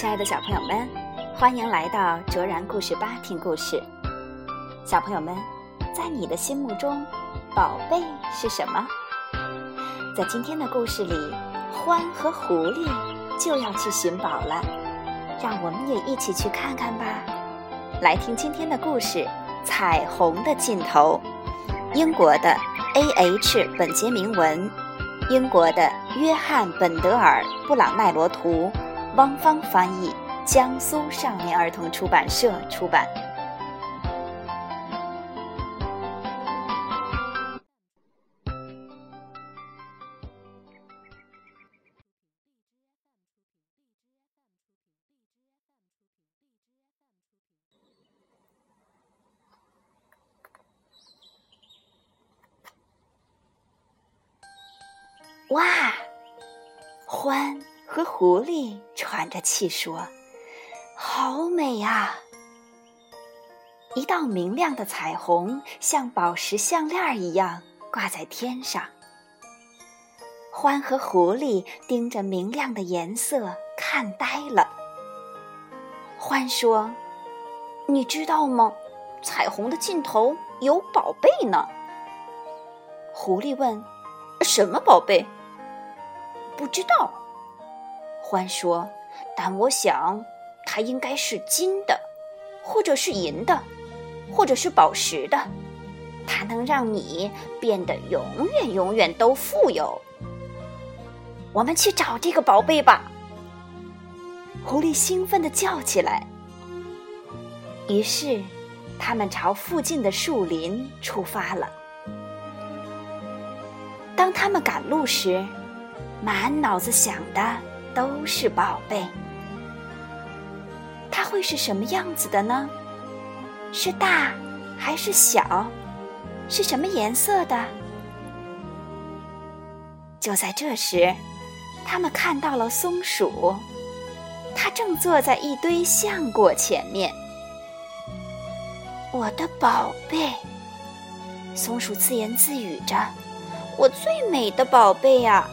亲爱的小朋友们，欢迎来到卓然故事吧听故事。小朋友们，在你的心目中，宝贝是什么？在今天的故事里，獾和狐狸就要去寻宝了，让我们也一起去看看吧。来听今天的故事《彩虹的尽头》，英国的 A.H. 本杰明文，英国的约翰本德尔布朗奈罗图。汪芳翻译，江苏少年儿童出版社出版。哇，欢！和狐狸喘着气说：“好美呀！一道明亮的彩虹，像宝石项链一样挂在天上。”獾和狐狸盯着明亮的颜色看呆了。獾说：“你知道吗？彩虹的尽头有宝贝呢。”狐狸问：“什么宝贝？”不知道。欢说：“但我想，它应该是金的，或者是银的，或者是宝石的。它能让你变得永远、永远都富有。我们去找这个宝贝吧！”狐狸兴奋地叫起来。于是，他们朝附近的树林出发了。当他们赶路时，满脑子想的。都是宝贝，它会是什么样子的呢？是大还是小？是什么颜色的？就在这时，他们看到了松鼠，它正坐在一堆橡果前面。我的宝贝，松鼠自言自语着：“我最美的宝贝呀！”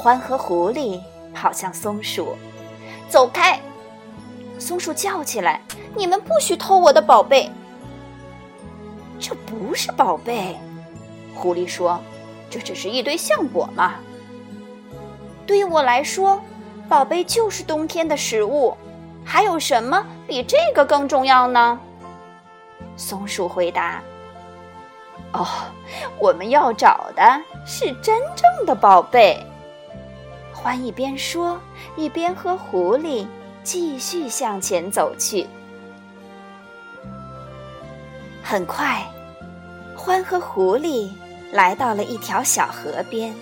獾和狐狸跑向松鼠，走开！松鼠叫起来：“你们不许偷我的宝贝！”这不是宝贝，狐狸说：“这只是一堆橡果嘛。”对于我来说，宝贝就是冬天的食物。还有什么比这个更重要呢？松鼠回答：“哦，我们要找的是真正的宝贝。”獾一边说，一边和狐狸继续向前走去。很快，獾和狐狸来到了一条小河边，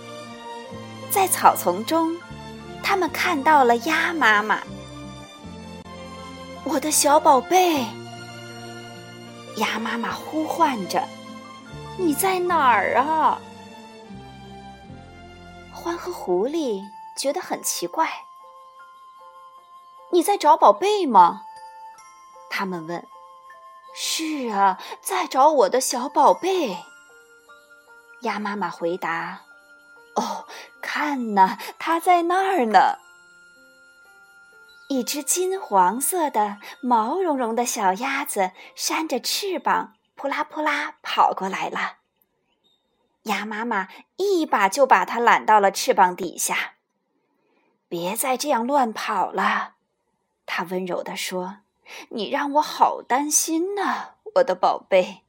在草丛中，他们看到了鸭妈妈。我的小宝贝，鸭妈妈呼唤着：“你在哪儿啊？”獾和狐狸。觉得很奇怪，你在找宝贝吗？他们问。是啊，在找我的小宝贝。鸭妈妈回答。哦，看呐，它在那儿呢。一只金黄色的、毛茸茸的小鸭子扇着翅膀，扑啦扑啦跑过来了。鸭妈妈一把就把它揽到了翅膀底下。别再这样乱跑了，他温柔地说：“你让我好担心呢，我的宝贝。”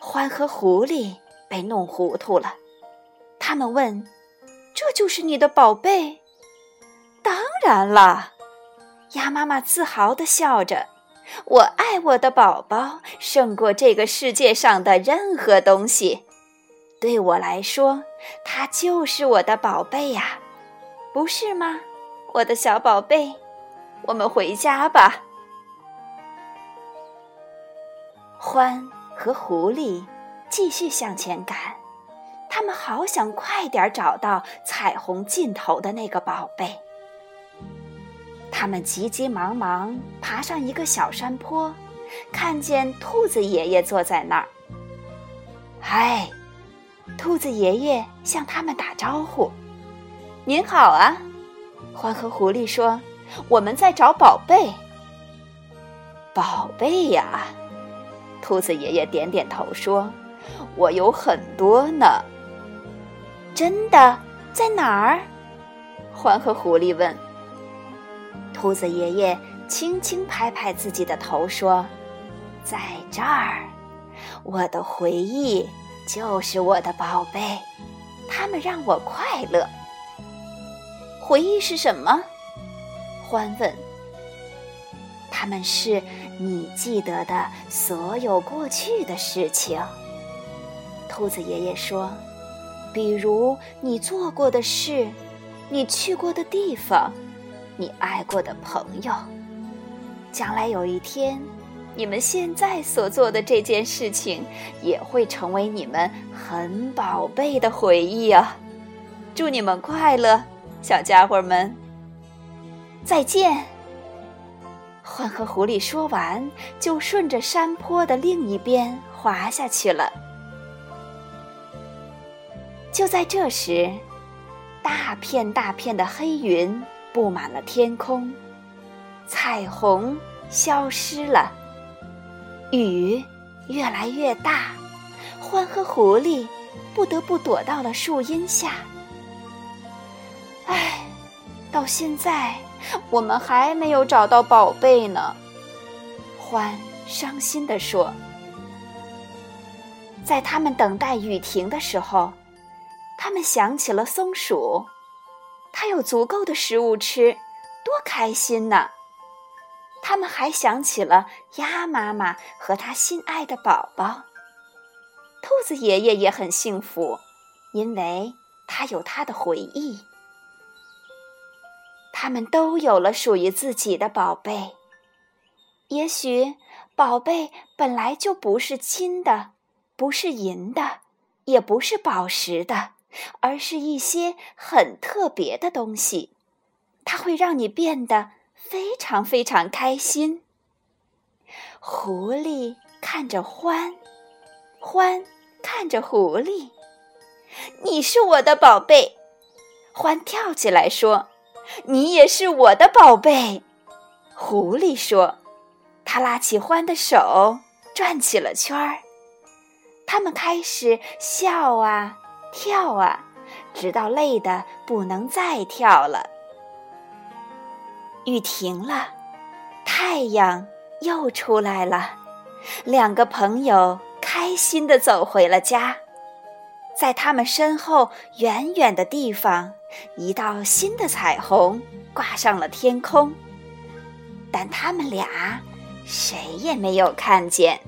獾和狐狸被弄糊涂了，他们问：“这就是你的宝贝？”“当然了。”鸭妈妈自豪地笑着，“我爱我的宝宝胜过这个世界上的任何东西。对我来说，它就是我的宝贝呀。”不是吗，我的小宝贝？我们回家吧。獾和狐狸继续向前赶，他们好想快点找到彩虹尽头的那个宝贝。他们急急忙忙爬上一个小山坡，看见兔子爷爷坐在那儿。嗨，兔子爷爷向他们打招呼。您好啊，獾和狐狸说：“我们在找宝贝。”宝贝呀，兔子爷爷点点头说：“我有很多呢。”真的，在哪儿？獾和狐狸问。兔子爷爷轻轻拍拍自己的头说：“在这儿，我的回忆就是我的宝贝，它们让我快乐。”回忆是什么？欢问。他们是你记得的所有过去的事情。兔子爷爷说：“比如你做过的事，你去过的地方，你爱过的朋友。将来有一天，你们现在所做的这件事情，也会成为你们很宝贝的回忆啊！祝你们快乐，小家伙们！再见。”獾和狐狸说完，就顺着山坡的另一边滑下去了。就在这时，大片大片的黑云布满了天空，彩虹消失了，雨越来越大，獾和狐狸不得不躲到了树荫下。到现在。我们还没有找到宝贝呢，獾伤心地说。在他们等待雨停的时候，他们想起了松鼠，它有足够的食物吃，多开心呢！他们还想起了鸭妈妈和它心爱的宝宝。兔子爷爷也很幸福，因为他有他的回忆。他们都有了属于自己的宝贝。也许，宝贝本来就不是金的，不是银的，也不是宝石的，而是一些很特别的东西。它会让你变得非常非常开心。狐狸看着獾，獾看着狐狸，你是我的宝贝。獾跳起来说。你也是我的宝贝，狐狸说。他拉起獾的手，转起了圈儿。他们开始笑啊，跳啊，直到累得不能再跳了。雨停了，太阳又出来了。两个朋友开心地走回了家。在他们身后远远的地方，一道新的彩虹挂上了天空，但他们俩谁也没有看见。